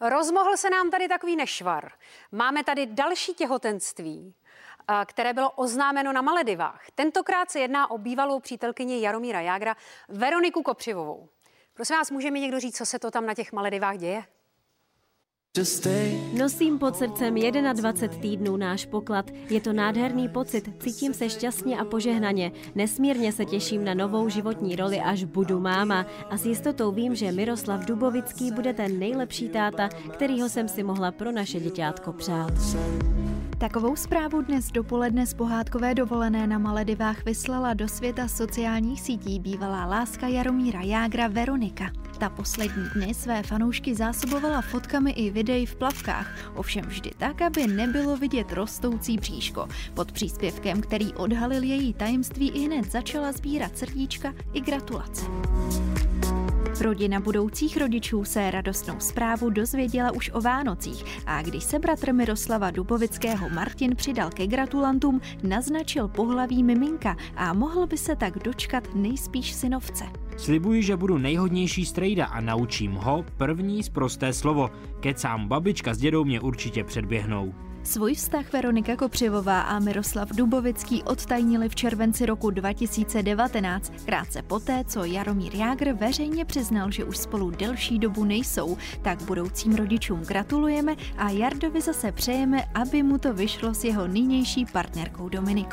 Rozmohl se nám tady takový nešvar. Máme tady další těhotenství, které bylo oznámeno na Maledivách. Tentokrát se jedná o bývalou přítelkyni Jaromíra Jágra, Veroniku Kopřivovou. Prosím vás, může mi někdo říct, co se to tam na těch Maledivách děje? Nosím pod srdcem 21 týdnů náš poklad. Je to nádherný pocit, cítím se šťastně a požehnaně. Nesmírně se těším na novou životní roli, až budu máma. A s jistotou vím, že Miroslav Dubovický bude ten nejlepší táta, kterýho jsem si mohla pro naše děťátko přát. Takovou zprávu dnes dopoledne z pohádkové dovolené na Maledivách vyslala do světa sociálních sítí bývalá láska Jaromíra Jágra Veronika. Ta poslední dny své fanoušky zásobovala fotkami i videí v plavkách, ovšem vždy tak, aby nebylo vidět rostoucí bříško. Pod příspěvkem, který odhalil její tajemství, i hned začala sbírat srdíčka i gratulace. Rodina budoucích rodičů se radostnou zprávu dozvěděla už o Vánocích a když se bratr Miroslava Dubovického Martin přidal ke gratulantům, naznačil pohlaví miminka a mohl by se tak dočkat nejspíš synovce. Slibuji, že budu nejhodnější strejda a naučím ho první z prosté slovo. Kecám babička s dědou mě určitě předběhnou. Svůj vztah Veronika Kopřivová a Miroslav Dubovický odtajnili v červenci roku 2019, krátce poté, co Jaromír Jágr veřejně přiznal, že už spolu delší dobu nejsou. Tak budoucím rodičům gratulujeme a Jardovi zase přejeme, aby mu to vyšlo s jeho nynější partnerkou Dominikou.